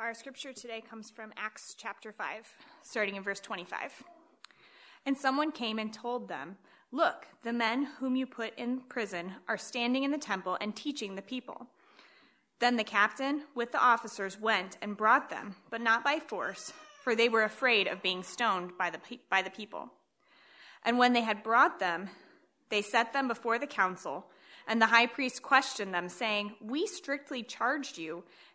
Our scripture today comes from Acts chapter 5, starting in verse 25. And someone came and told them, Look, the men whom you put in prison are standing in the temple and teaching the people. Then the captain with the officers went and brought them, but not by force, for they were afraid of being stoned by the, by the people. And when they had brought them, they set them before the council, and the high priest questioned them, saying, We strictly charged you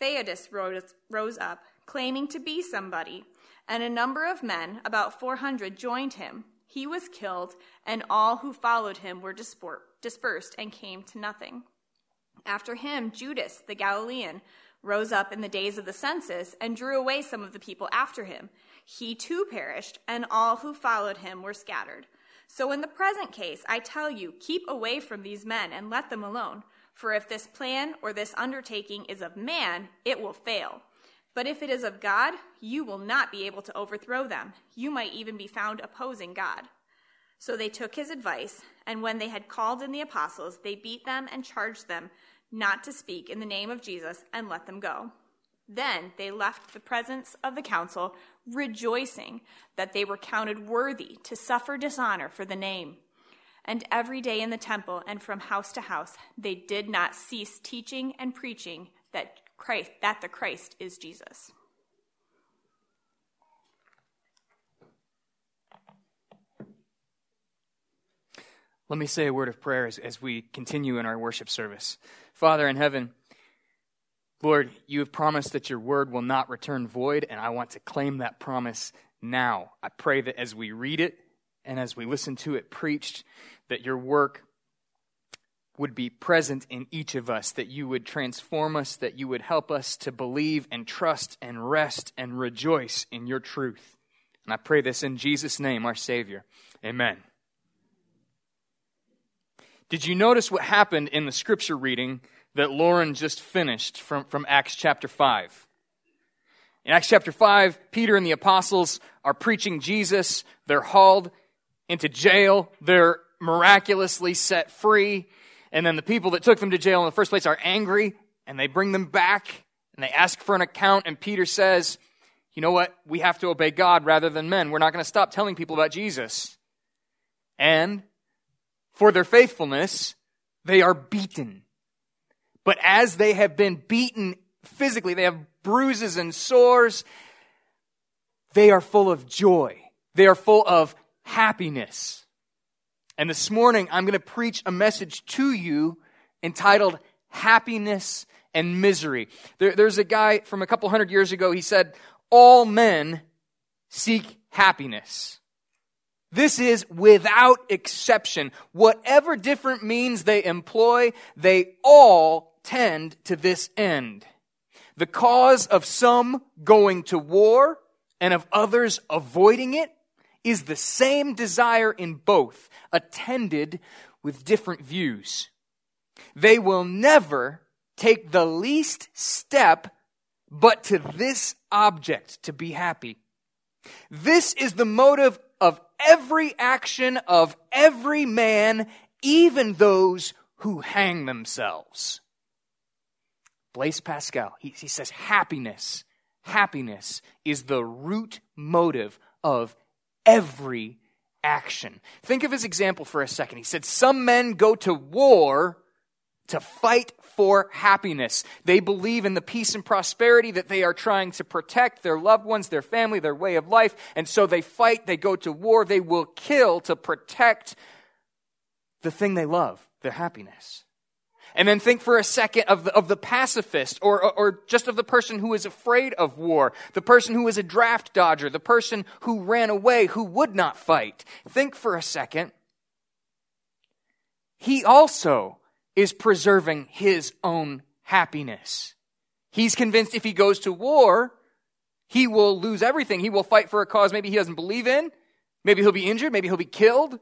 Theudas rose, rose up, claiming to be somebody, and a number of men, about 400, joined him. He was killed, and all who followed him were dispersed and came to nothing. After him, Judas the Galilean rose up in the days of the census and drew away some of the people after him. He too perished, and all who followed him were scattered. So in the present case, I tell you, keep away from these men and let them alone. For if this plan or this undertaking is of man, it will fail. But if it is of God, you will not be able to overthrow them. You might even be found opposing God. So they took his advice, and when they had called in the apostles, they beat them and charged them not to speak in the name of Jesus and let them go. Then they left the presence of the council, rejoicing that they were counted worthy to suffer dishonor for the name. And every day in the temple and from house to house, they did not cease teaching and preaching that Christ, that the Christ is Jesus. Let me say a word of prayer as, as we continue in our worship service. Father in heaven, Lord, you have promised that your word will not return void, and I want to claim that promise now. I pray that as we read it, and as we listen to it preached, that your work would be present in each of us, that you would transform us, that you would help us to believe and trust and rest and rejoice in your truth. And I pray this in Jesus' name, our Savior. Amen. Did you notice what happened in the scripture reading that Lauren just finished from, from Acts chapter 5? In Acts chapter 5, Peter and the apostles are preaching Jesus. They're hauled into jail. They're miraculously set free. And then the people that took them to jail in the first place are angry and they bring them back and they ask for an account. And Peter says, You know what? We have to obey God rather than men. We're not going to stop telling people about Jesus. And for their faithfulness, they are beaten. But as they have been beaten physically, they have bruises and sores, they are full of joy. They are full of happiness. And this morning, I'm going to preach a message to you entitled Happiness and Misery. There, there's a guy from a couple hundred years ago, he said, All men seek happiness. This is without exception. Whatever different means they employ, they all tend to this end. The cause of some going to war and of others avoiding it is the same desire in both, attended with different views. They will never take the least step but to this object to be happy. This is the motive of every action of every man, even those who hang themselves. Blaise Pascal, he, he says happiness, happiness is the root motive of every action. Think of his example for a second. He said, Some men go to war to fight for happiness. They believe in the peace and prosperity that they are trying to protect their loved ones, their family, their way of life. And so they fight, they go to war, they will kill to protect the thing they love, their happiness. And then think for a second of the, of the pacifist or, or, or, just of the person who is afraid of war, the person who is a draft dodger, the person who ran away, who would not fight. Think for a second. He also is preserving his own happiness. He's convinced if he goes to war, he will lose everything. He will fight for a cause maybe he doesn't believe in. Maybe he'll be injured. Maybe he'll be killed.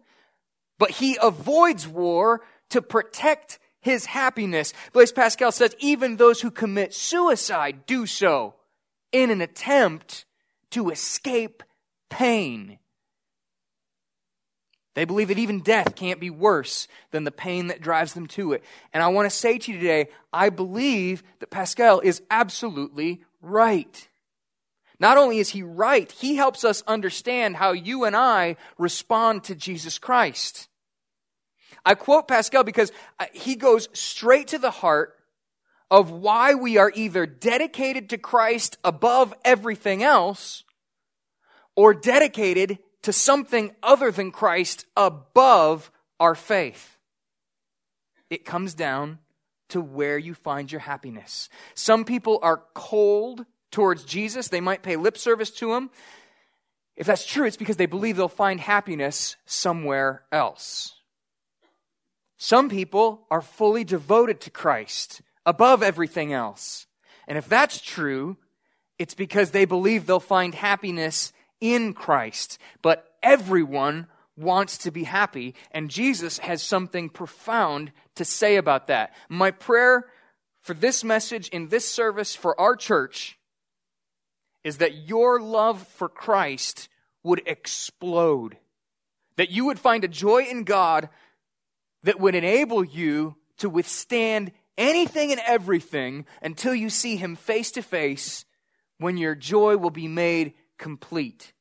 But he avoids war to protect his happiness. Blaise Pascal says even those who commit suicide do so in an attempt to escape pain. They believe that even death can't be worse than the pain that drives them to it. And I want to say to you today, I believe that Pascal is absolutely right. Not only is he right, he helps us understand how you and I respond to Jesus Christ. I quote Pascal because uh, he goes straight to the heart of why we are either dedicated to Christ above everything else or dedicated to something other than Christ above our faith. It comes down to where you find your happiness. Some people are cold towards Jesus, they might pay lip service to him. If that's true, it's because they believe they'll find happiness somewhere else. Some people are fully devoted to Christ above everything else. And if that's true, it's because they believe they'll find happiness in Christ. But everyone wants to be happy, and Jesus has something profound to say about that. My prayer for this message in this service for our church is that your love for Christ would explode. That you would find a joy in God that would enable you to withstand anything and everything until you see Him face to face when your joy will be made complete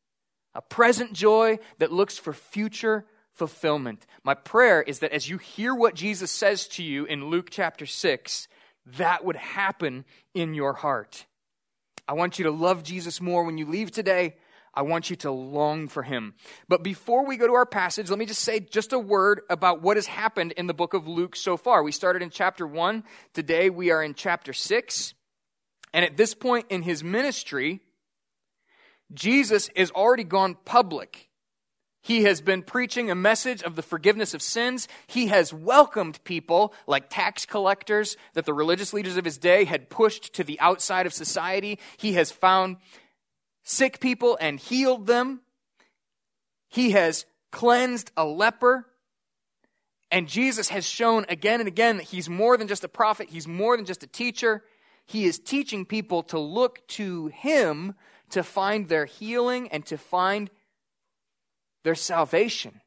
a present joy that looks for future fulfillment. My prayer is that as you hear what Jesus says to you in Luke chapter 6, that would happen in your heart. I want you to love Jesus more when you leave today. I want you to long for him. But before we go to our passage, let me just say just a word about what has happened in the book of Luke so far. We started in chapter 1. Today we are in chapter 6. And at this point in his ministry, Jesus has already gone public. He has been preaching a message of the forgiveness of sins. He has welcomed people like tax collectors that the religious leaders of his day had pushed to the outside of society. He has found sick people and healed them. He has cleansed a leper. And Jesus has shown again and again that he's more than just a prophet, he's more than just a teacher. He is teaching people to look to him to find their healing and to find their salvation.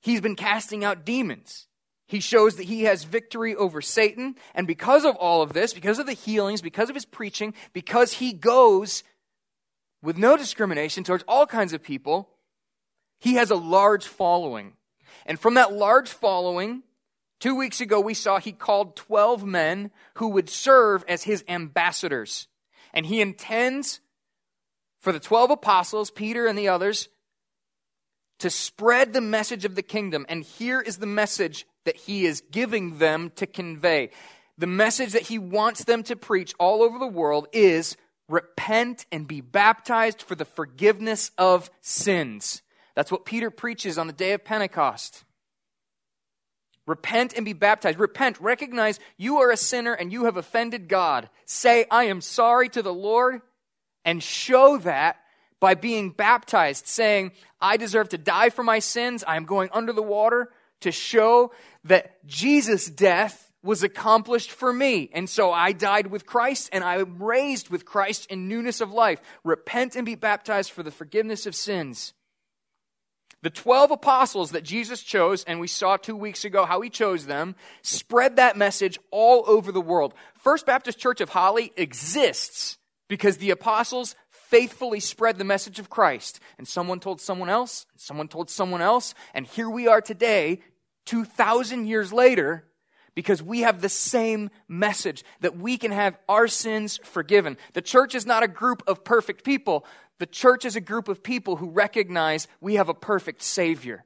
He's been casting out demons. He shows that he has victory over Satan. And because of all of this, because of the healings, because of his preaching, because he goes with no discrimination towards all kinds of people, he has a large following. And from that large following, two weeks ago we saw he called 12 men who would serve as his ambassadors. And he intends for the 12 apostles, Peter and the others, to spread the message of the kingdom. And here is the message that he is giving them to convey. The message that he wants them to preach all over the world is repent and be baptized for the forgiveness of sins. That's what Peter preaches on the day of Pentecost. Repent and be baptized. Repent, recognize you are a sinner and you have offended God. Say, I am sorry to the Lord, and show that by being baptized, saying, I deserve to die for my sins. I am going under the water to show that Jesus' death was accomplished for me. And so I died with Christ and I am raised with Christ in newness of life. Repent and be baptized for the forgiveness of sins. The 12 apostles that Jesus chose, and we saw two weeks ago how he chose them, spread that message all over the world. First Baptist Church of Holly exists because the apostles faithfully spread the message of Christ. And someone told someone else, and someone told someone else, and here we are today 2,000 years later because we have the same message that we can have our sins forgiven. The church is not a group of perfect people. The church is a group of people who recognize we have a perfect Savior.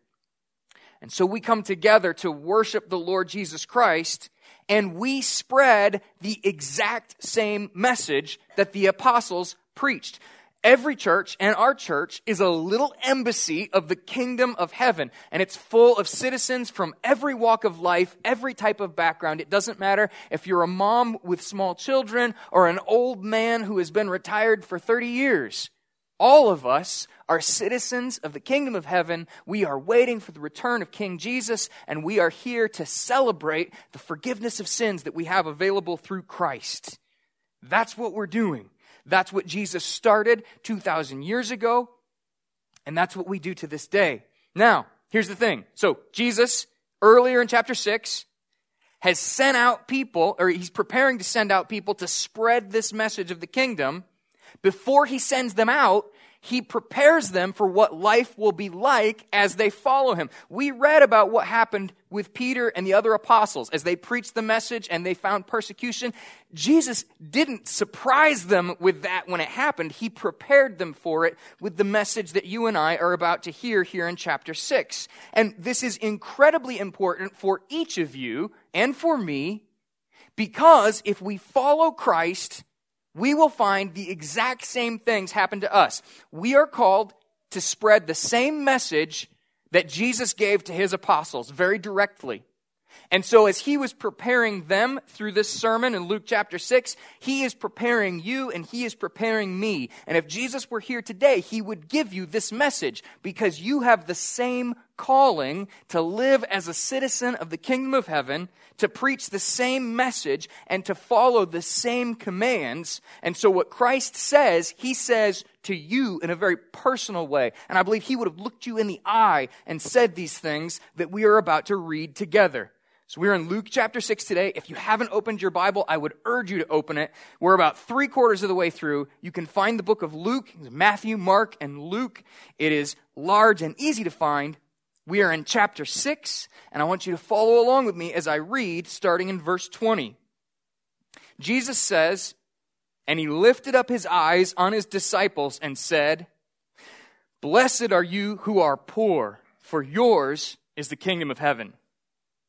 And so we come together to worship the Lord Jesus Christ and we spread the exact same message that the apostles preached. Every church and our church is a little embassy of the kingdom of heaven, and it's full of citizens from every walk of life, every type of background. It doesn't matter if you're a mom with small children or an old man who has been retired for 30 years. All of us are citizens of the kingdom of heaven. We are waiting for the return of King Jesus, and we are here to celebrate the forgiveness of sins that we have available through Christ. That's what we're doing. That's what Jesus started 2,000 years ago, and that's what we do to this day. Now, here's the thing. So, Jesus, earlier in chapter 6, has sent out people, or he's preparing to send out people to spread this message of the kingdom before he sends them out, he prepares them for what life will be like as they follow him. We read about what happened with Peter and the other apostles as they preached the message and they found persecution. Jesus didn't surprise them with that when it happened. He prepared them for it with the message that you and I are about to hear here in chapter 6. And this is incredibly important for each of you and for me because if we follow Christ, we will find the exact same things happen to us. We are called to spread the same message that Jesus gave to his apostles very directly. And so, as he was preparing them through this sermon in Luke chapter 6, he is preparing you and he is preparing me. And if Jesus were here today, he would give you this message because you have the same calling to live as a citizen of the kingdom of heaven, to preach the same message, and to follow the same commands. And so, what Christ says, he says to you in a very personal way. And I believe he would have looked you in the eye and said these things that we are about to read together. So we're in Luke chapter 6 today. If you haven't opened your Bible, I would urge you to open it. We're about three quarters of the way through. You can find the book of Luke, Matthew, Mark, and Luke. It is large and easy to find. We are in chapter 6, and I want you to follow along with me as I read, starting in verse 20. Jesus says, And he lifted up his eyes on his disciples and said, Blessed are you who are poor, for yours is the kingdom of heaven.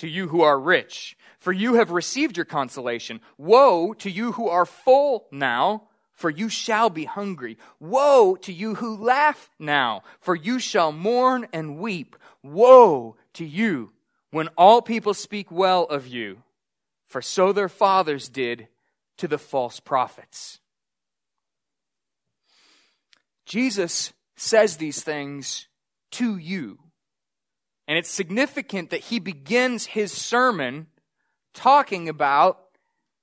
to you who are rich, for you have received your consolation. Woe to you who are full now, for you shall be hungry. Woe to you who laugh now, for you shall mourn and weep. Woe to you when all people speak well of you, for so their fathers did to the false prophets. Jesus says these things to you and it's significant that he begins his sermon talking about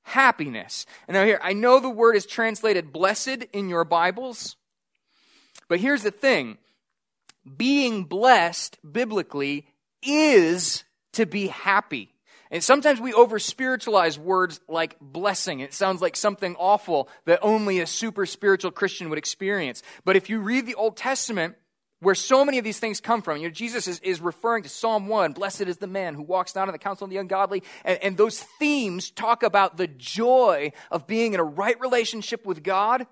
happiness. And now, here, I know the word is translated blessed in your Bibles, but here's the thing being blessed biblically is to be happy. And sometimes we over spiritualize words like blessing. It sounds like something awful that only a super spiritual Christian would experience. But if you read the Old Testament, where so many of these things come from. You know, Jesus is, is referring to Psalm 1, blessed is the man who walks not in the counsel of the ungodly. And, and those themes talk about the joy of being in a right relationship with God.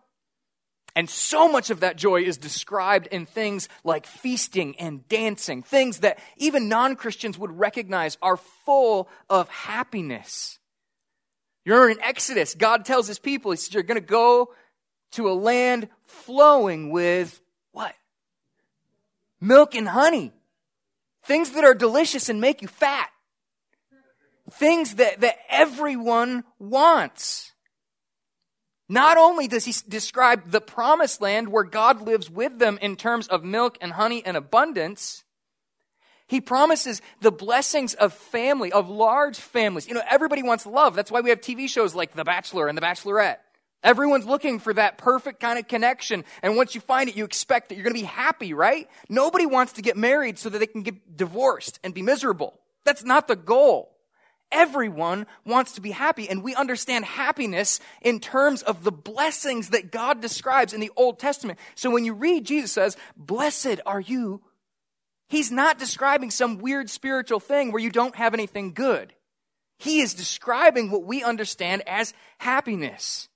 And so much of that joy is described in things like feasting and dancing, things that even non Christians would recognize are full of happiness. You're in Exodus. God tells his people, He says, You're going to go to a land flowing with milk and honey, things that are delicious and make you fat, things that, that everyone wants. Not only does he describe the promised land where God lives with them in terms of milk and honey and abundance, He promises the blessings of family, of large families. You know, everybody wants love. That's why we have TV shows like The Bachelor and The Bachelorette. Everyone's looking for that perfect kind of connection. And once you find it, you expect that you're going to be happy, right? Nobody wants to get married so that they can get divorced and be miserable. That's not the goal. Everyone wants to be happy, and we understand happiness in terms of the blessings that God describes in the Old Testament. So when you read, Jesus says, Blessed are you. He's not describing some weird spiritual thing where you don't have anything good. He is describing what we understand as happiness.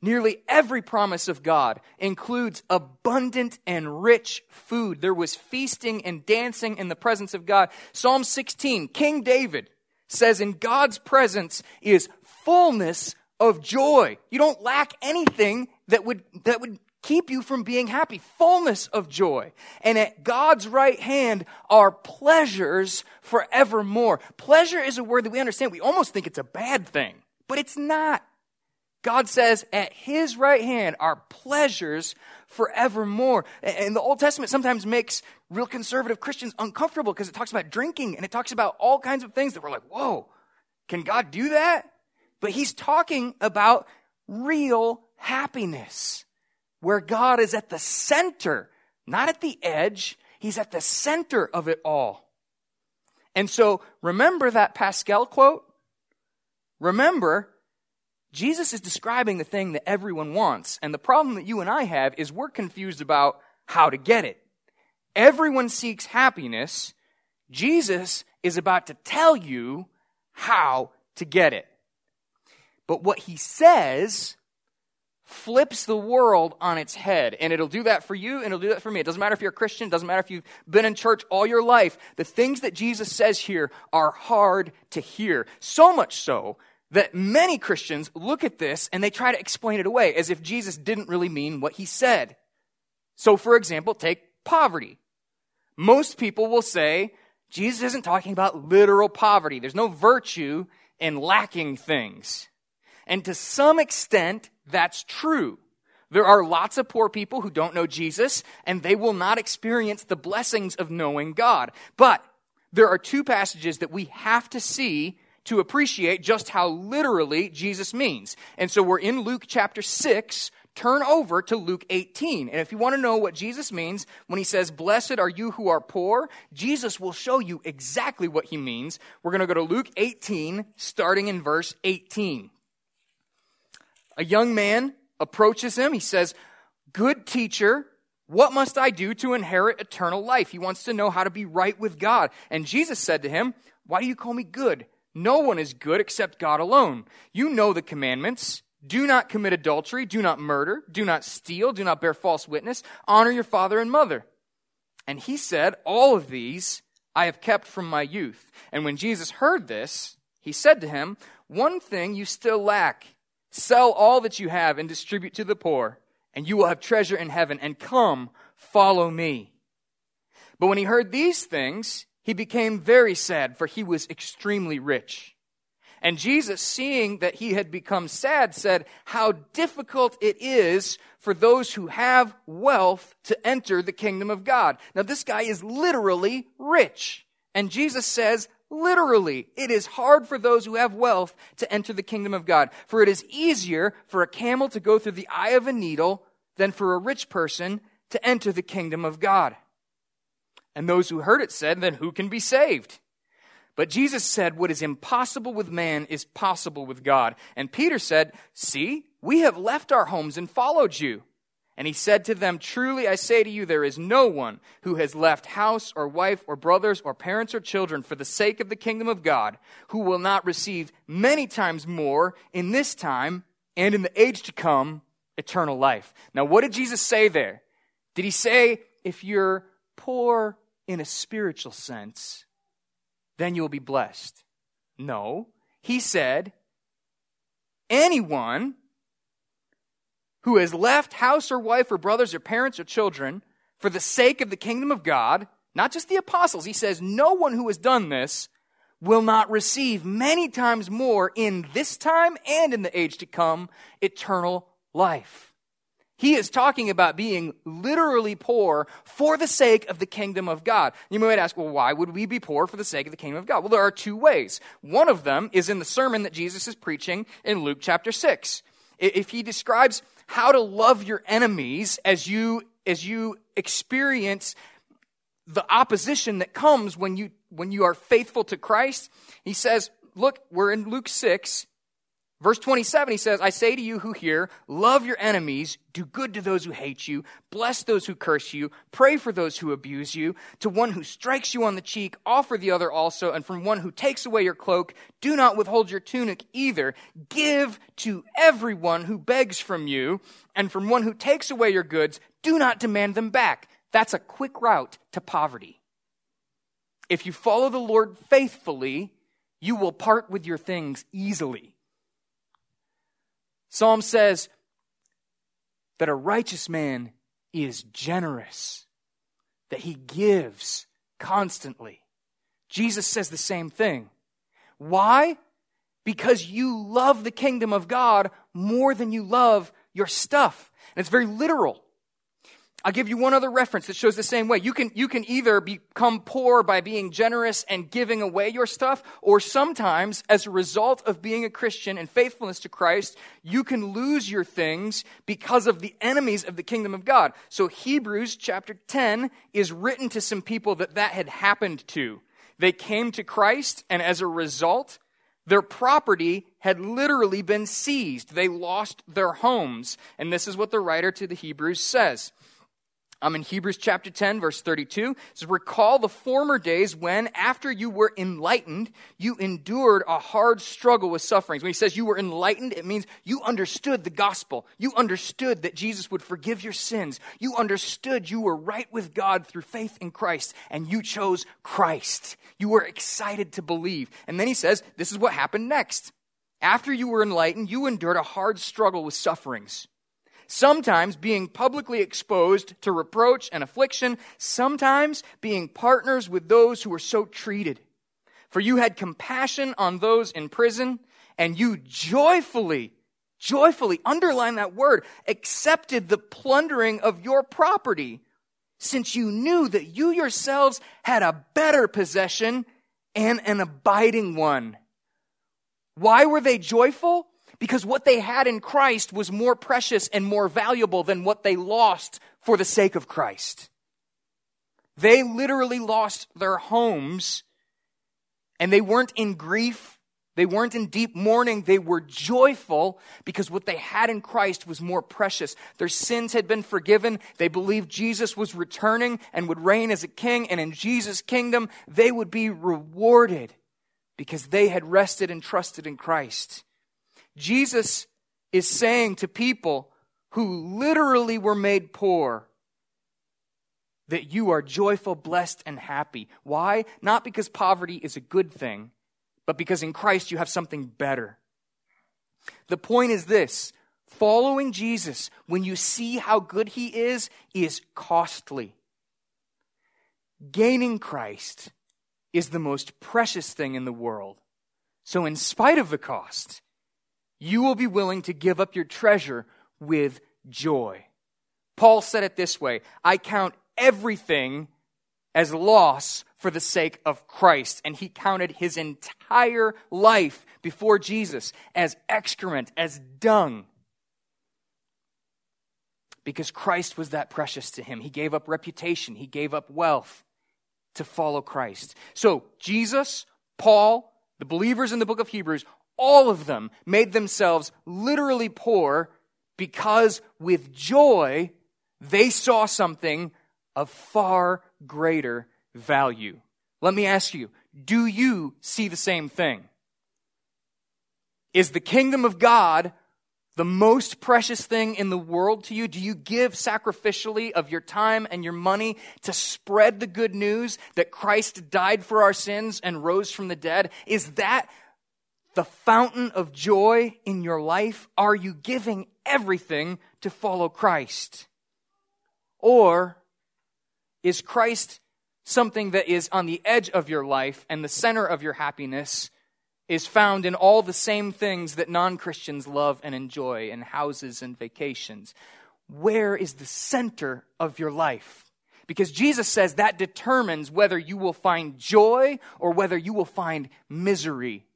Nearly every promise of God includes abundant and rich food. There was feasting and dancing in the presence of God. Psalm 16, King David says, In God's presence is fullness of joy. You don't lack anything that would, that would keep you from being happy. Fullness of joy. And at God's right hand are pleasures forevermore. Pleasure is a word that we understand. We almost think it's a bad thing, but it's not. God says, at his right hand are pleasures forevermore. And the Old Testament sometimes makes real conservative Christians uncomfortable because it talks about drinking and it talks about all kinds of things that we're like, whoa, can God do that? But he's talking about real happiness where God is at the center, not at the edge. He's at the center of it all. And so remember that Pascal quote? Remember Jesus is describing the thing that everyone wants. And the problem that you and I have is we're confused about how to get it. Everyone seeks happiness. Jesus is about to tell you how to get it. But what he says flips the world on its head. And it'll do that for you and it'll do that for me. It doesn't matter if you're a Christian, it doesn't matter if you've been in church all your life. The things that Jesus says here are hard to hear. So much so that many Christians look at this and they try to explain it away as if Jesus didn't really mean what he said. So, for example, take poverty. Most people will say Jesus isn't talking about literal poverty. There's no virtue in lacking things. And to some extent, that's true. There are lots of poor people who don't know Jesus, and they will not experience the blessings of knowing God. But there are two passages that we have to see to appreciate just how literally Jesus means. And so we're in Luke chapter 6. Turn over to Luke 18. And if you want to know what Jesus means when he says, Blessed are you who are poor, Jesus will show you exactly what he means. We're going to go to Luke 18, starting in verse 18. A young man approaches him. He says, Good teacher, what must I do to inherit eternal life? He wants to know how to be right with God. And Jesus said to him, Why do you call me good? No one is good except God alone. You know the commandments. Do not commit adultery. Do not murder. Do not steal. Do not bear false witness. Honor your father and mother. And he said, All of these I have kept from my youth. And when Jesus heard this, he said to him, One thing you still lack. Sell all that you have and distribute to the poor, and you will have treasure in heaven. And come, follow me. But when he heard these things, he became very sad, for he was extremely rich. And Jesus, seeing that he had become sad, said, How difficult it is for those who have wealth to enter the kingdom of God. Now, this guy is literally rich. And Jesus says, literally, it is hard for those who have wealth to enter the kingdom of God. For it is easier for a camel to go through the eye of a needle than for a rich person to enter the kingdom of God. And those who heard it said, Then who can be saved? But Jesus said, What is impossible with man is possible with God. And Peter said, See, we have left our homes and followed you. And he said to them, Truly I say to you, there is no one who has left house or wife or brothers or parents or children for the sake of the kingdom of God who will not receive many times more in this time and in the age to come eternal life. Now, what did Jesus say there? Did he say, if you're poor in a spiritual sense, then you'll be blessed. No. He said, anyone who has left house or wife or brothers or parents or children for the sake of the kingdom of God, not just the apostles, he says, no one who has done this will not receive many times more in this time and in the age to come eternal life. He is talking about being literally poor for the sake of the kingdom of God. You might ask, well, why would we be poor for the sake of the kingdom of God? Well, there are two ways. One of them is in the sermon that Jesus is preaching in Luke chapter 6. If he describes how to love your enemies as you, as you experience the opposition that comes when you, when you are faithful to Christ, he says, look, we're in Luke 6. Verse 27, he says, I say to you who hear, love your enemies, do good to those who hate you, bless those who curse you, pray for those who abuse you. To one who strikes you on the cheek, offer the other also, and from one who takes away your cloak, do not withhold your tunic either. Give to everyone who begs from you, and from one who takes away your goods, do not demand them back. That's a quick route to poverty. If you follow the Lord faithfully, you will part with your things easily. Psalm says that a righteous man is generous, that he gives constantly. Jesus says the same thing. Why? Because you love the kingdom of God more than you love your stuff. And it's very literal. I'll give you one other reference that shows the same way. You can, you can either become poor by being generous and giving away your stuff, or sometimes, as a result of being a Christian and faithfulness to Christ, you can lose your things because of the enemies of the kingdom of God. So Hebrews chapter 10 is written to some people that that had happened to. They came to Christ, and as a result, their property had literally been seized. They lost their homes. And this is what the writer to the Hebrews says. I'm in Hebrews chapter 10, verse 32. It says, Recall the former days when, after you were enlightened, you endured a hard struggle with sufferings. When he says you were enlightened, it means you understood the gospel. You understood that Jesus would forgive your sins. You understood you were right with God through faith in Christ, and you chose Christ. You were excited to believe. And then he says, This is what happened next. After you were enlightened, you endured a hard struggle with sufferings sometimes being publicly exposed to reproach and affliction, sometimes being partners with those who were so treated. For you had compassion on those in prison, and you joyfully, joyfully, underline that word, accepted the plundering of your property, since you knew that you yourselves had a better possession and an abiding one. Why were they joyful? Because what they had in Christ was more precious and more valuable than what they lost for the sake of Christ. They literally lost their homes and they weren't in grief. They weren't in deep mourning. They were joyful because what they had in Christ was more precious. Their sins had been forgiven. They believed Jesus was returning and would reign as a king. And in Jesus' kingdom, they would be rewarded because they had rested and trusted in Christ. Jesus is saying to people who literally were made poor that you are joyful, blessed, and happy. Why? Not because poverty is a good thing, but because in Christ you have something better. The point is this following Jesus, when you see how good he is, is costly. Gaining Christ is the most precious thing in the world. So, in spite of the cost, you will be willing to give up your treasure with joy. Paul said it this way I count everything as loss for the sake of Christ. And he counted his entire life before Jesus as excrement, as dung. Because Christ was that precious to him. He gave up reputation, he gave up wealth to follow Christ. So, Jesus, Paul, the believers in the book of Hebrews all of them made themselves literally poor because with joy they saw something of far greater value. Let me ask you, do you see the same thing? Is the kingdom of God the most precious thing in the world to you? Do you give sacrificially of your time and your money to spread the good news that Christ died for our sins and rose from the dead? Is that the fountain of joy in your life? Are you giving everything to follow Christ? Or is Christ something that is on the edge of your life and the center of your happiness is found in all the same things that non Christians love and enjoy in houses and vacations? where is the center of your life? Because Jesus says that determines whether you will find joy or whether you will find misery.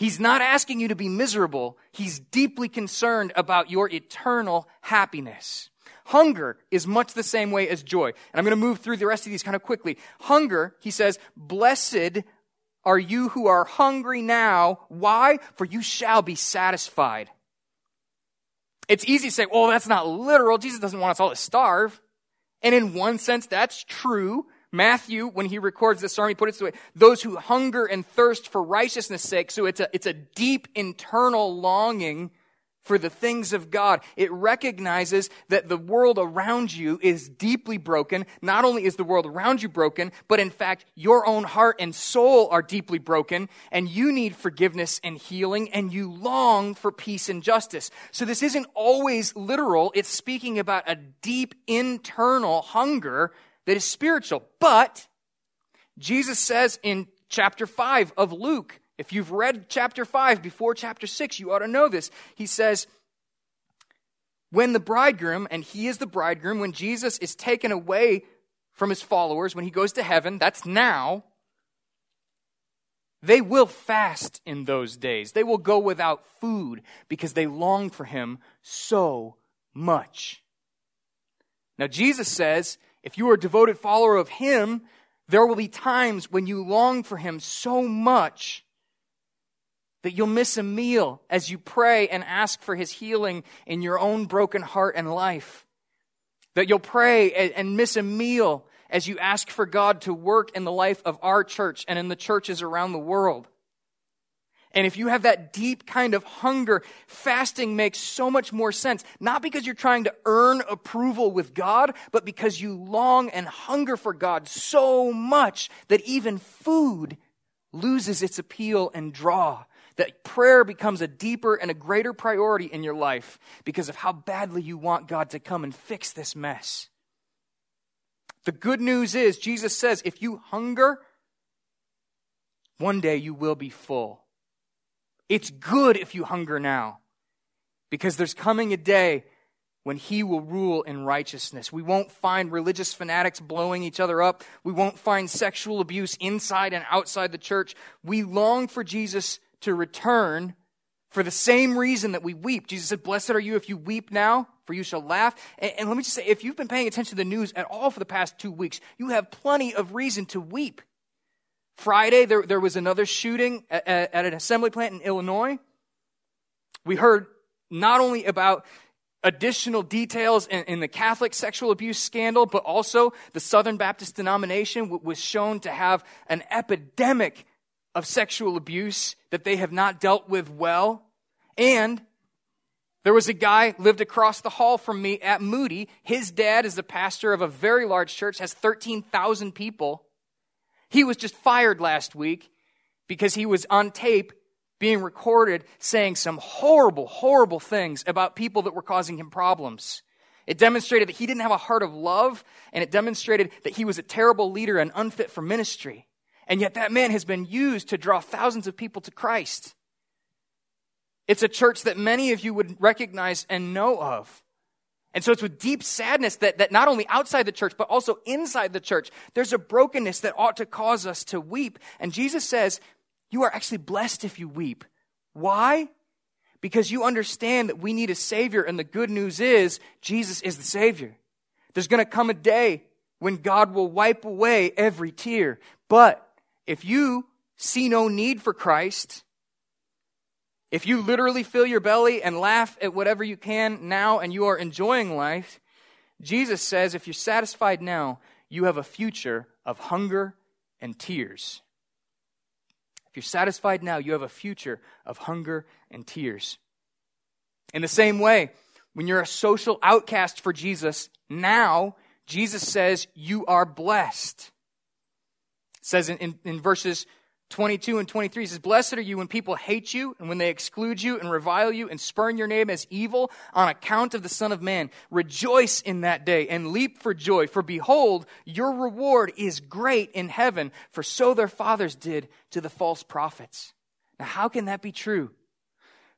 He's not asking you to be miserable. He's deeply concerned about your eternal happiness. Hunger is much the same way as joy. And I'm going to move through the rest of these kind of quickly. Hunger, he says, blessed are you who are hungry now. Why? For you shall be satisfied. It's easy to say, well, that's not literal. Jesus doesn't want us all to starve. And in one sense, that's true. Matthew, when he records this sermon, he puts it this way, those who hunger and thirst for righteousness' sake. So it's a, it's a deep internal longing for the things of God. It recognizes that the world around you is deeply broken. Not only is the world around you broken, but in fact, your own heart and soul are deeply broken, and you need forgiveness and healing, and you long for peace and justice. So this isn't always literal. It's speaking about a deep internal hunger that is spiritual. But Jesus says in chapter 5 of Luke, if you've read chapter 5 before chapter 6, you ought to know this. He says, When the bridegroom, and he is the bridegroom, when Jesus is taken away from his followers, when he goes to heaven, that's now, they will fast in those days. They will go without food because they long for him so much. Now, Jesus says, if you are a devoted follower of him, there will be times when you long for him so much that you'll miss a meal as you pray and ask for his healing in your own broken heart and life. That you'll pray and miss a meal as you ask for God to work in the life of our church and in the churches around the world. And if you have that deep kind of hunger, fasting makes so much more sense. Not because you're trying to earn approval with God, but because you long and hunger for God so much that even food loses its appeal and draw that prayer becomes a deeper and a greater priority in your life because of how badly you want God to come and fix this mess. The good news is, Jesus says, if you hunger, one day you will be full. It's good if you hunger now because there's coming a day when he will rule in righteousness. We won't find religious fanatics blowing each other up. We won't find sexual abuse inside and outside the church. We long for Jesus to return for the same reason that we weep. Jesus said, Blessed are you if you weep now, for you shall laugh. And, and, let me just say, if you've been paying attention to the news at all for the past two weeks, you have plenty of reason to weep. Friday, there, there was another shooting at, at an assembly plant in Illinois. We heard not only about additional details in, in, the Catholic sexual abuse scandal, but also the Southern Baptist denomination was shown to have an epidemic of sexual abuse that they have not dealt with well. And there was a guy lived across the hall from me at Moody. His dad is the pastor of a very large church, has 13,000 people. He was just fired last week because he was on tape being recorded saying some horrible, horrible things about people that were causing him problems. It demonstrated that he didn't have a heart of love, and it demonstrated that he was a terrible leader and unfit for ministry. And yet that man has been used to draw thousands of people to Christ. It's a church that many of you would recognize and know of. And so it's with deep sadness that, that not only outside the church, but also inside the church, there's a brokenness that ought to cause us to weep. And Jesus says, You are actually blessed if you weep. Why? Because you understand that we need a Savior, and the good news is Jesus is the Savior. There's going to come a day when God will wipe away every tear. But if you see no need for Christ, if you literally fill your belly and laugh at whatever you can now and you are enjoying life, Jesus says if you're satisfied now, you have a future of hunger and tears. If you're satisfied now, you have a future of hunger and tears. In the same way, when you're a social outcast for Jesus, now Jesus says you are blessed. It says in, in, in verses 22 and 23 says, Blessed are you when people hate you and when they exclude you and revile you and spurn your name as evil on account of the Son of Man. Rejoice in that day and leap for joy, for behold, your reward is great in heaven, for so their fathers did to the false prophets. Now, how can that be true?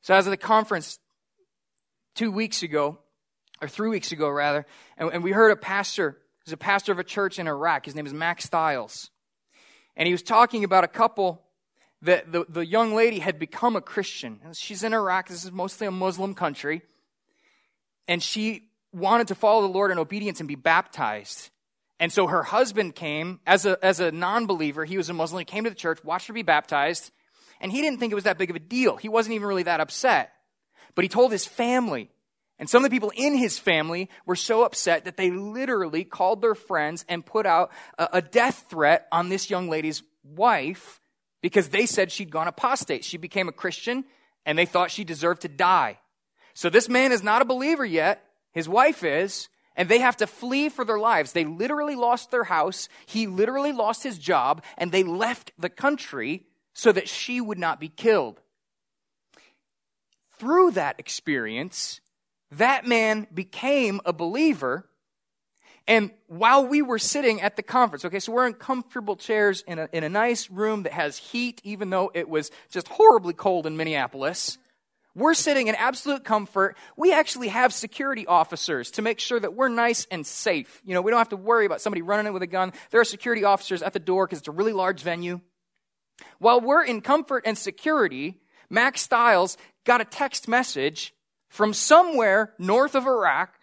So, as at the conference two weeks ago, or three weeks ago, rather, and, and we heard a pastor, he's a pastor of a church in Iraq. His name is Max Stiles. And he was talking about a couple that the, the young lady had become a Christian. She's in Iraq. This is mostly a Muslim country. And she wanted to follow the Lord in obedience and be baptized. And so her husband came as a, as a non believer. He was a Muslim. He came to the church, watched her be baptized, and he didn't think it was that big of a deal. He wasn't even really that upset. But he told his family. And some of the people in his family were so upset that they literally called their friends and put out a, a death threat on this young lady's wife because they said she'd gone apostate. She became a Christian and they thought she deserved to die. So this man is not a believer yet. His wife is and they have to flee for their lives. They literally lost their house, he literally lost his job, and they left the country so that she would not be killed. Through that experience, that man became a believer. And while we were sitting at the conference, okay, so we're in comfortable chairs in a, in a nice room that has heat, even though it was just horribly cold in Minneapolis. We're sitting in absolute comfort. We actually have security officers to make sure that we're nice and safe. You know, we don't have to worry about somebody running in with a gun. There are security officers at the door because it's a really large venue. While we're in comfort and security, Mack Stiles got a text message from somewhere north of Iraq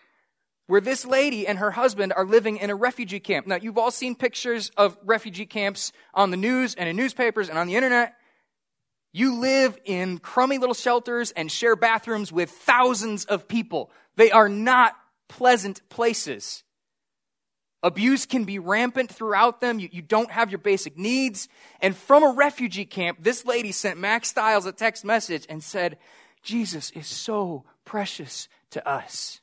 where this lady and her husband are living in a refugee camp. Now, you've all seen pictures of refugee camps on the news and in newspapers and on the internet. You live in crummy little shelters and share bathrooms with thousands of people. They are not pleasant places. Abuse can be rampant throughout them. You, you, don't have your basic needs. And from a refugee camp, this lady sent Mack Stiles a text message and said, Jesus is so precious to us.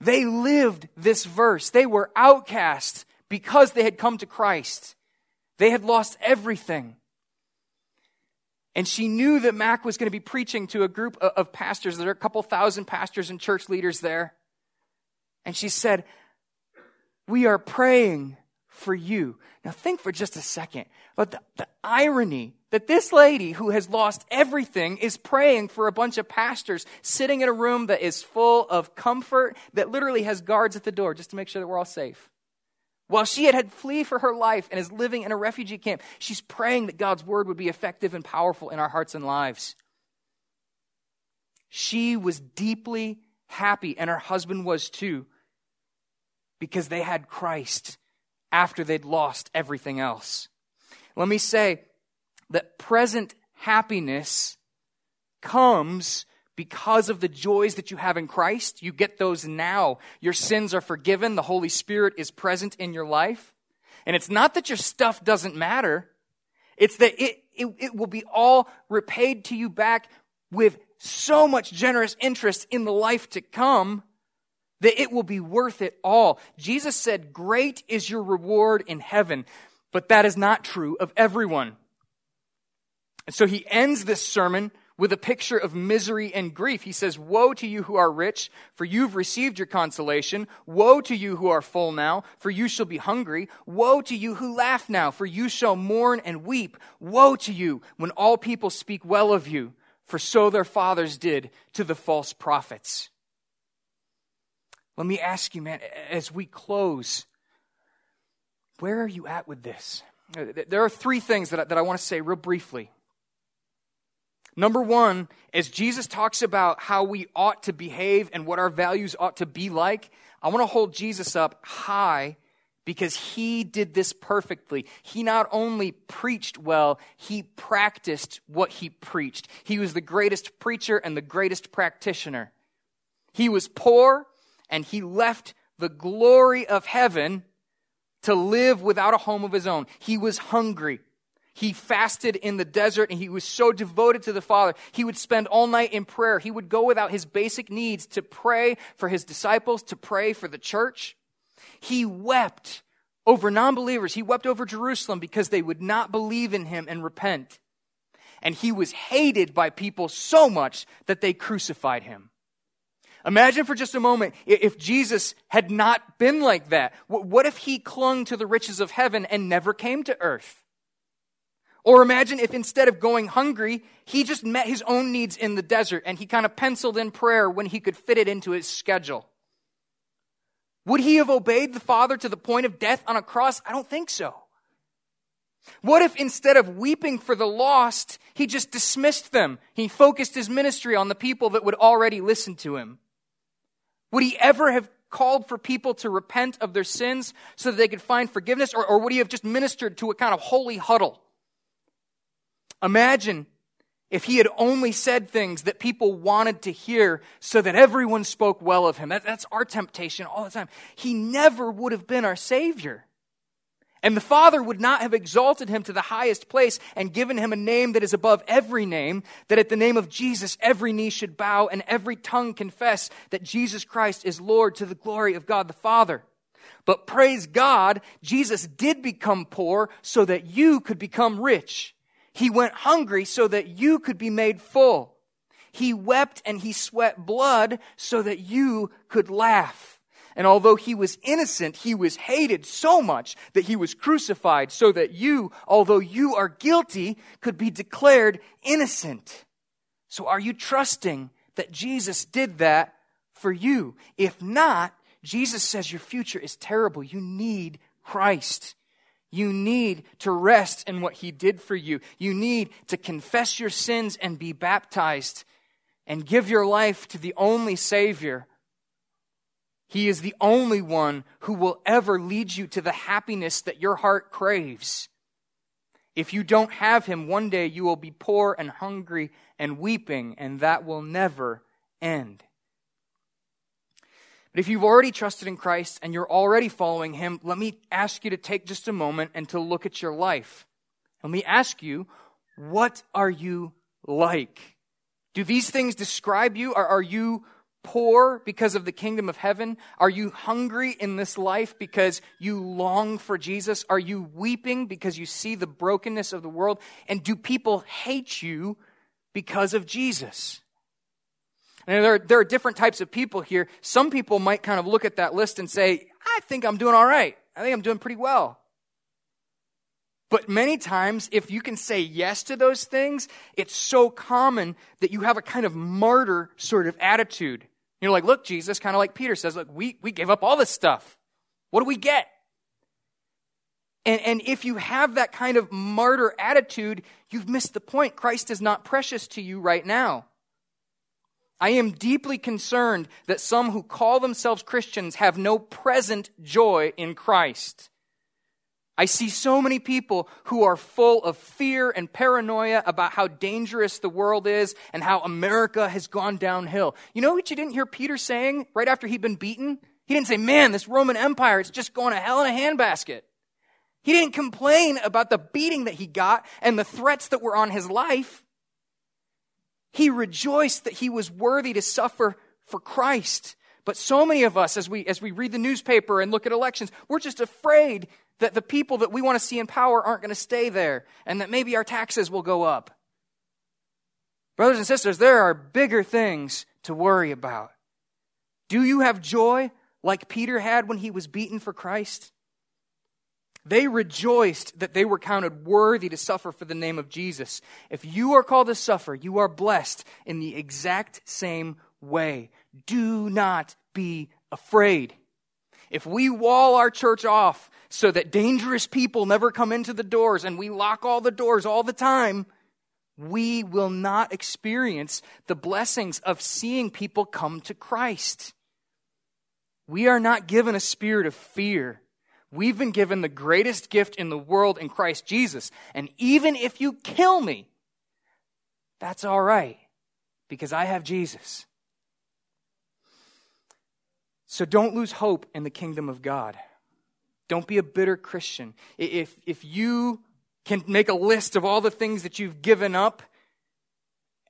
They lived this verse. They were outcast because they had come to Christ. They had lost everything. And she knew that Mack was going to be preaching to a group of pastors. There are a couple thousand pastors and church leaders there. And she said, We are praying for you. Now, think for just a second about the, the irony that this lady who has lost everything is praying for a bunch of pastors sitting in a room that is full of comfort, that literally has guards at the door just to make sure that we're all safe. While she had had flee for her life and is living in a refugee camp, she's praying that God's word would be effective and powerful in our hearts and lives. She was deeply happy, and her husband was too, because they had Christ after they'd lost everything else. Let me say that present happiness comes because of the joys that you have in Christ. You get those now. Your sins are forgiven. The Holy Spirit is present in your life. And it's not that your stuff doesn't matter. It's that it, it, it will be all repaid to you back with so much generous interest in the life to come that it will be worth it all. Jesus said, Great is your reward in heaven. But that is not true of everyone. And so he ends this sermon with a picture of misery and grief. He says, Woe to you who are rich, for you've received your consolation. Woe to you who are full now, for you shall be hungry. Woe to you who laugh now, for you shall mourn and weep. Woe to you when all people speak well of you, for so their fathers did to the false prophets. Let me ask you, man, as we close, where are you at with this? There are three things that I, that I want to say real briefly. Number one, as Jesus talks about how we ought to behave and what our values ought to be like, I want to hold Jesus up high because he did this perfectly. He not only preached well, he practiced what he preached. He was the greatest preacher and the greatest practitioner. He was poor and he left the glory of heaven to live without a home of his own. He was hungry. He fasted in the desert and he was so devoted to the Father. He would spend all night in prayer. He would go without his basic needs to pray for his disciples, to pray for the church. He wept over non believers. He wept over Jerusalem because they would not believe in him and repent. And he was hated by people so much that they crucified him. Imagine for just a moment if Jesus had not been like that. What if he clung to the riches of heaven and never came to earth? Or imagine if instead of going hungry, he just met his own needs in the desert and he kind of penciled in prayer when he could fit it into his schedule. Would he have obeyed the Father to the point of death on a cross? I don't think so. What if instead of weeping for the lost, he just dismissed them? He focused his ministry on the people that would already listen to him. Would he ever have called for people to repent of their sins so that they could find forgiveness? Or, or would he have just ministered to a kind of holy huddle? Imagine if he had only said things that people wanted to hear so that everyone spoke well of him. That, that's our temptation all the time. He never would have been our Savior. And the Father would not have exalted him to the highest place and given him a name that is above every name, that at the name of Jesus every knee should bow and every tongue confess that Jesus Christ is Lord to the glory of God the Father. But praise God, Jesus did become poor so that you could become rich. He went hungry so that you could be made full. He wept and he sweat blood so that you could laugh. And although he was innocent, he was hated so much that he was crucified so that you, although you are guilty, could be declared innocent. So are you trusting that Jesus did that for you? If not, Jesus says your future is terrible. You need Christ. You need to rest in what he did for you. You need to confess your sins and be baptized and give your life to the only Savior he is the only one who will ever lead you to the happiness that your heart craves. If you don't have him, one day you will be poor and hungry and weeping, and that will never end. But if you've already trusted in Christ and you're already following him, let me ask you to take just a moment and to look at your life. Let me ask you, what are you like? Do these things describe you? Or are you poor because of the kingdom of heaven? Are you hungry in this life because you long for Jesus? Are you weeping because you see the brokenness of the world? And do people hate you because of Jesus? And there, are, there are different types of people here. Some people might kind of look at that list and say, I think I'm doing all right. I think I'm doing pretty well. But many times, if you can say yes to those things, it's so common that you have a kind of martyr sort of attitude. You're like, look, Jesus, kind of like Peter says, look, we, we gave up all this stuff. What do we get? And, and if you have that kind of martyr attitude, you've missed the point. Christ is not precious to you right now. I am deeply concerned that some who call themselves Christians have no present joy in Christ. I see so many people who are full of fear and paranoia about how dangerous the world is and how America has gone downhill. You know what you didn't hear Peter saying right after he'd been beaten? He didn't say, man, this Roman Empire, it's just going to hell in a handbasket. He didn't complain about the beating that he got and the threats that were on his life. He rejoiced that he was worthy to suffer for Christ. But so many of us, as we, as we read the newspaper and look at elections, we're just afraid that the people that we want to see in power aren't going to stay there and that maybe our taxes will go up. Brothers and sisters, there are bigger things to worry about. Do you have joy like Peter had when he was beaten for Christ? They rejoiced that they were counted worthy to suffer for the name of Jesus. If you are called to suffer, you are blessed in the exact same way. Do not be afraid. If we wall our church off so that dangerous people never come into the doors and we lock all the doors all the time, we will not experience the blessings of seeing people come to Christ. We are not given a spirit of fear. We've been given the greatest gift in the world in Christ Jesus. And even if you kill me, that's all right because I have Jesus. So don't lose hope in the kingdom of God. Don't be a bitter Christian. If, if you can make a list of all the things that you've given up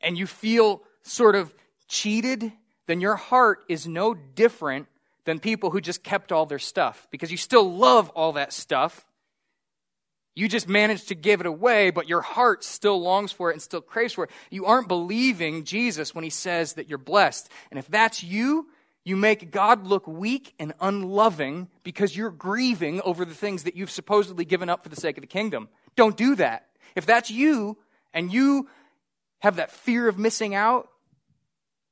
and you feel sort of cheated, then your heart is no different than people who just kept all their stuff because you still love all that stuff. You just managed to give it away, but your heart still longs for it and still craves for it. You aren't believing Jesus when he says that you're blessed. And if that's you, you make God look weak and unloving because you're grieving over the things that you've supposedly given up for the sake of the kingdom. Don't do that. If that's you and you have that fear of missing out,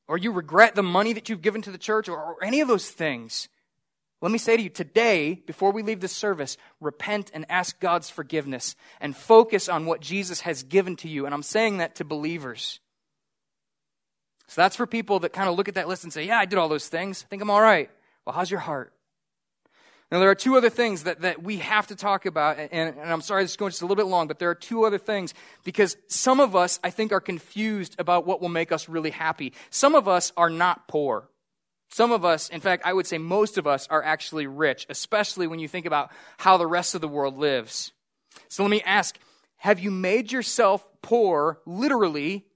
or you regret the money that you've given to the church, or, or any of those things, let me say to you today, before we leave this service, repent and ask God's forgiveness and focus on what Jesus has given to you. And I'm saying that to believers. So that's for people that kind of look at that list and say, Yeah, I did all those things. I think I'm all right. Well, how's your heart? Now, there are two other things that, that we have to talk about, and, and I'm sorry this is going just a little bit long, but there are two other things because some of us, I think, are confused about what will make us really happy. Some of us are not poor. Some of us, in fact, I would say most of us are actually rich, especially when you think about how the rest of the world lives. So let me ask have you made yourself poor, literally,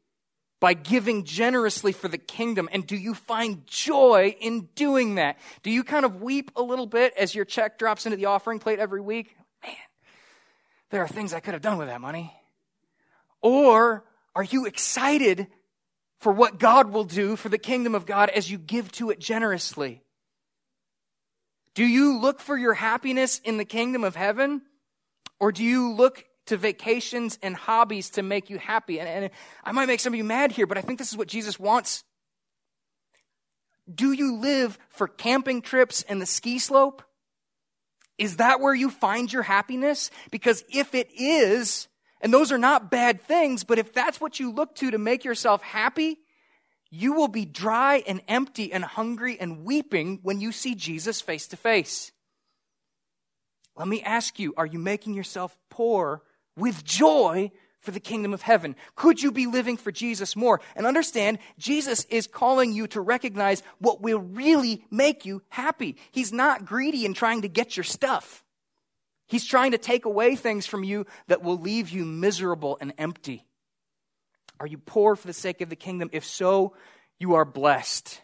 by giving generously for the kingdom? And do you find joy in doing that? Do you kind of weep a little bit as your check drops into the offering plate every week? Man, there are things I could have done with that money. Or are you excited for what God will do for the kingdom of God as you give to it generously? Do you look for your happiness in the kingdom of heaven? Or do you look to vacations and hobbies to make you happy? And, and I might make some of you mad here, but I think this is what Jesus wants. Do you live for camping trips and the ski slope? Is that where you find your happiness? Because if it is, and those are not bad things, but if that's what you look to to make yourself happy, you will be dry and empty and hungry and weeping when you see Jesus face to face. Let me ask you, are you making yourself poor with joy for the kingdom of heaven? Could you be living for Jesus more? And understand, Jesus is calling you to recognize what will really make you happy. He's not greedy in trying to get your stuff. He's trying to take away things from you that will leave you miserable and empty. Are you poor for the sake of the kingdom? If so, you are blessed.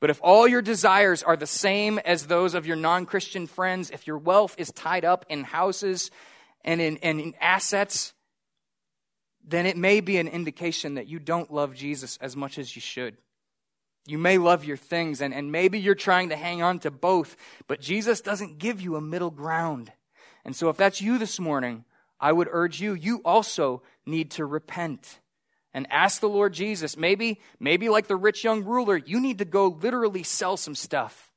But if all your desires are the same as those of your non Christian friends, if your wealth is tied up in houses and in, and in assets, then it may be an indication that you don't love Jesus as much as you should. You may love your things, and, and maybe you're trying to hang on to both, but Jesus doesn't give you a middle ground. And so, if that's you this morning, I would urge you, you also need to repent and ask the Lord Jesus. Maybe, maybe like the rich young ruler, you need to go literally sell some stuff.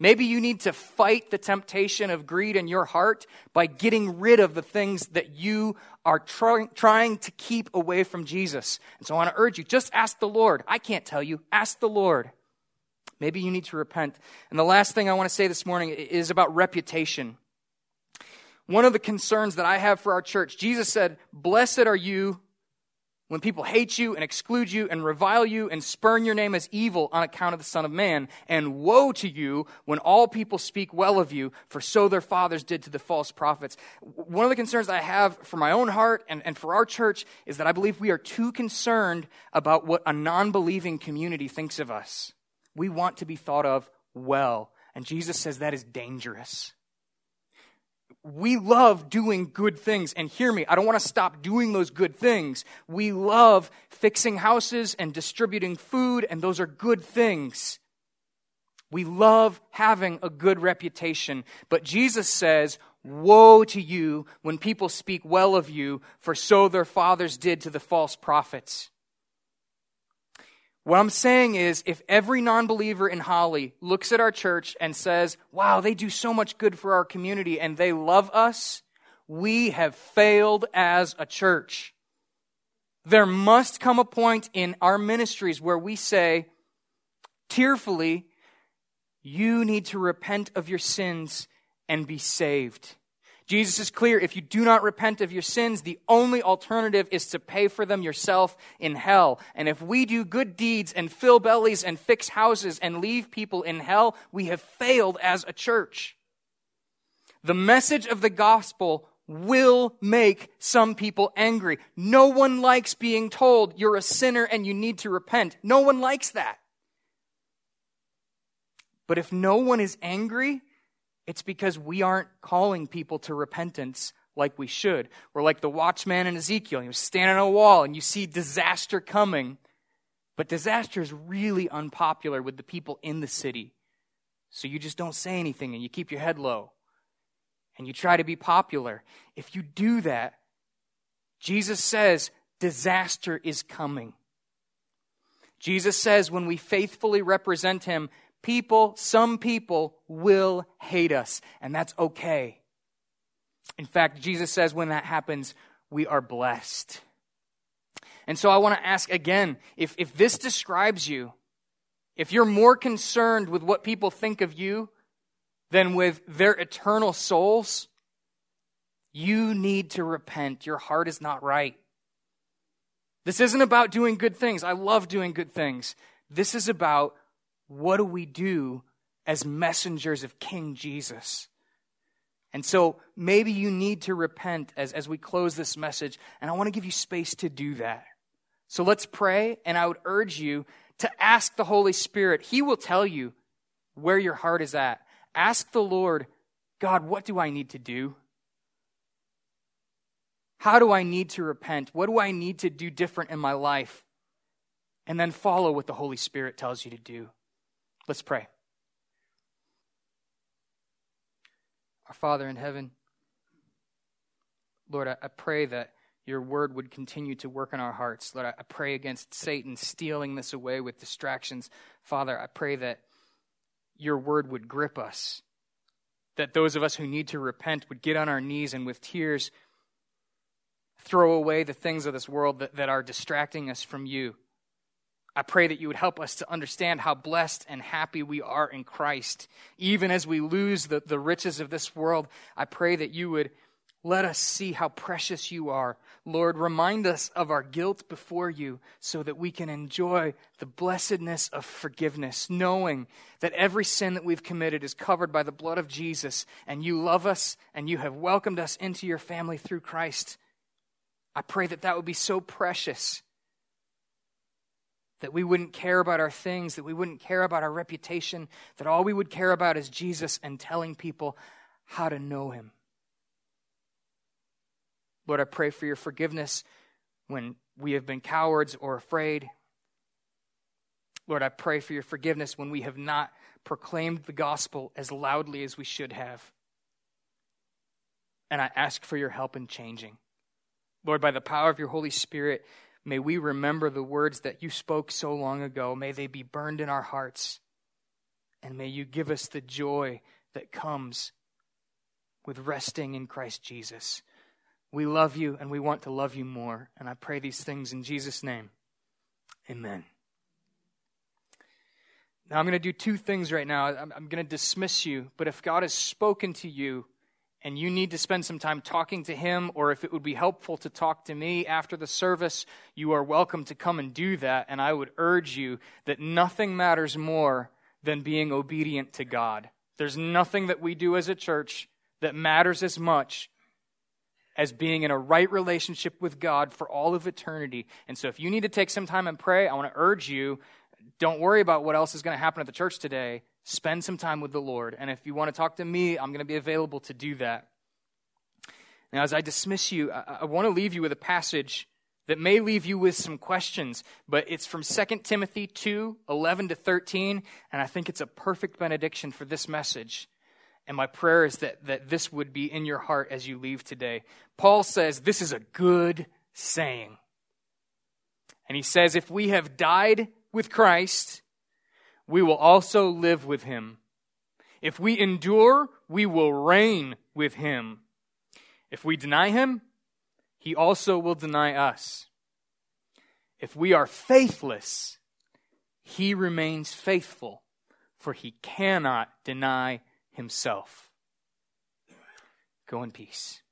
Maybe you need to fight the temptation of greed in your heart by getting rid of the things that you are try, trying to keep away from Jesus. And so I want to urge you just ask the Lord. I can't tell you, ask the Lord. Maybe you need to repent. And the last thing I want to say this morning is about reputation. One of the concerns that I have for our church, Jesus said, Blessed are you when people hate you and exclude you and revile you and spurn your name as evil on account of the Son of Man. And woe to you when all people speak well of you, for so their fathers did to the false prophets. One of the concerns I have for my own heart and, and for our church is that I believe we are too concerned about what a non believing community thinks of us. We want to be thought of well. And Jesus says that is dangerous we love doing good things. And hear me, I don't want to stop doing those good things. We love fixing houses and distributing food, and those are good things. We love having a good reputation. But Jesus says, Woe to you when people speak well of you, for so their fathers did to the false prophets. What I'm saying is, if every non believer in Holly looks at our church and says, wow, they do so much good for our community and they love us, we have failed as a church. There must come a point in our ministries where we say, tearfully, you need to repent of your sins and be saved. Jesus is clear if you do not repent of your sins, the only alternative is to pay for them yourself in hell. And if we do good deeds and fill bellies and fix houses and leave people in hell, we have failed as a church. The message of the gospel will make some people angry. No one likes being told you're a sinner and you need to repent. No one likes that. But if no one is angry, it's because we aren't calling people to repentance like we should. We're like the watchman in Ezekiel. You stand on a wall and you see disaster coming, but disaster is really unpopular with the people in the city. So you just don't say anything and you keep your head low and you try to be popular. If you do that, Jesus says disaster is coming. Jesus says when we faithfully represent him, people, some people will hate us, and that's okay. In fact, Jesus says when that happens, we are blessed. And so I want to ask again if, if this describes you, if you're more concerned with what people think of you than with their eternal souls, you need to repent. Your heart is not right. This isn't about doing good things. I love doing good things. This is about what do we do as messengers of King Jesus? And so maybe you need to repent as, as we close this message, and I want to give you space to do that. So let's pray, and I would urge you to ask the Holy Spirit. He will tell you where your heart is at. Ask the Lord, God, what do I need to do? How do I need to repent? What do I need to do different in my life? And then follow what the Holy Spirit tells you to do. Let's pray. Our Father in heaven, Lord, I, pray that your word would continue to work in our hearts. Lord, I, I pray against Satan stealing this away with distractions. Father, I pray that your word would grip us, that those of us who need to repent would get on our knees and with tears throw away the things of this world that, that are distracting us from you. I pray that you would help us to understand how blessed and happy we are in Christ. Even as we lose the, the riches of this world, I pray that you would let us see how precious you are. Lord, remind us of our guilt before you so that we can enjoy the blessedness of forgiveness, knowing that every sin that we've committed is covered by the blood of Jesus, and you love us and you have welcomed us into your family through Christ. I pray that that would be so precious that we wouldn't care about our things, that we wouldn't care about our reputation, that all we would care about is Jesus and telling people how to know him. Lord, I pray for your forgiveness when we have been cowards or afraid. Lord, I pray for your forgiveness when we have not proclaimed the gospel as loudly as we should have. And I ask for your help in changing. Lord, by the power of your Holy Spirit, May we remember the words that you spoke so long ago. May they be burned in our hearts. And may you give us the joy that comes with resting in Christ Jesus. We love you and we want to love you more. And I pray these things in Jesus' name. Amen. Now, I'm going to do two things right now. I'm, going to dismiss you, but if God has spoken to you, and you need to spend some time talking to him, or if it would be helpful to talk to me after the service, you are welcome to come and do that. And I would urge you that nothing matters more than being obedient to God. There's nothing that we do as a church that matters as much as being in a right relationship with God for all of eternity. And so if you need to take some time and pray, I want to urge you don't worry about what else is going to happen at the church today spend some time with the Lord. And if you want to talk to me, I'm going to be available to do that. Now, as I dismiss you, I, I want to leave you with a passage that may leave you with some questions, but it's from 2 Timothy 2 11 to 13, and I think it's a perfect benediction for this message. And my prayer is that, that this would be in your heart as you leave today. Paul says, This is a good saying. And he says, If we have died with Christ, we will also live with him. If we endure, we will reign with him. If we deny him, he also will deny us. If we are faithless, he remains faithful, for he cannot deny himself. Go in peace.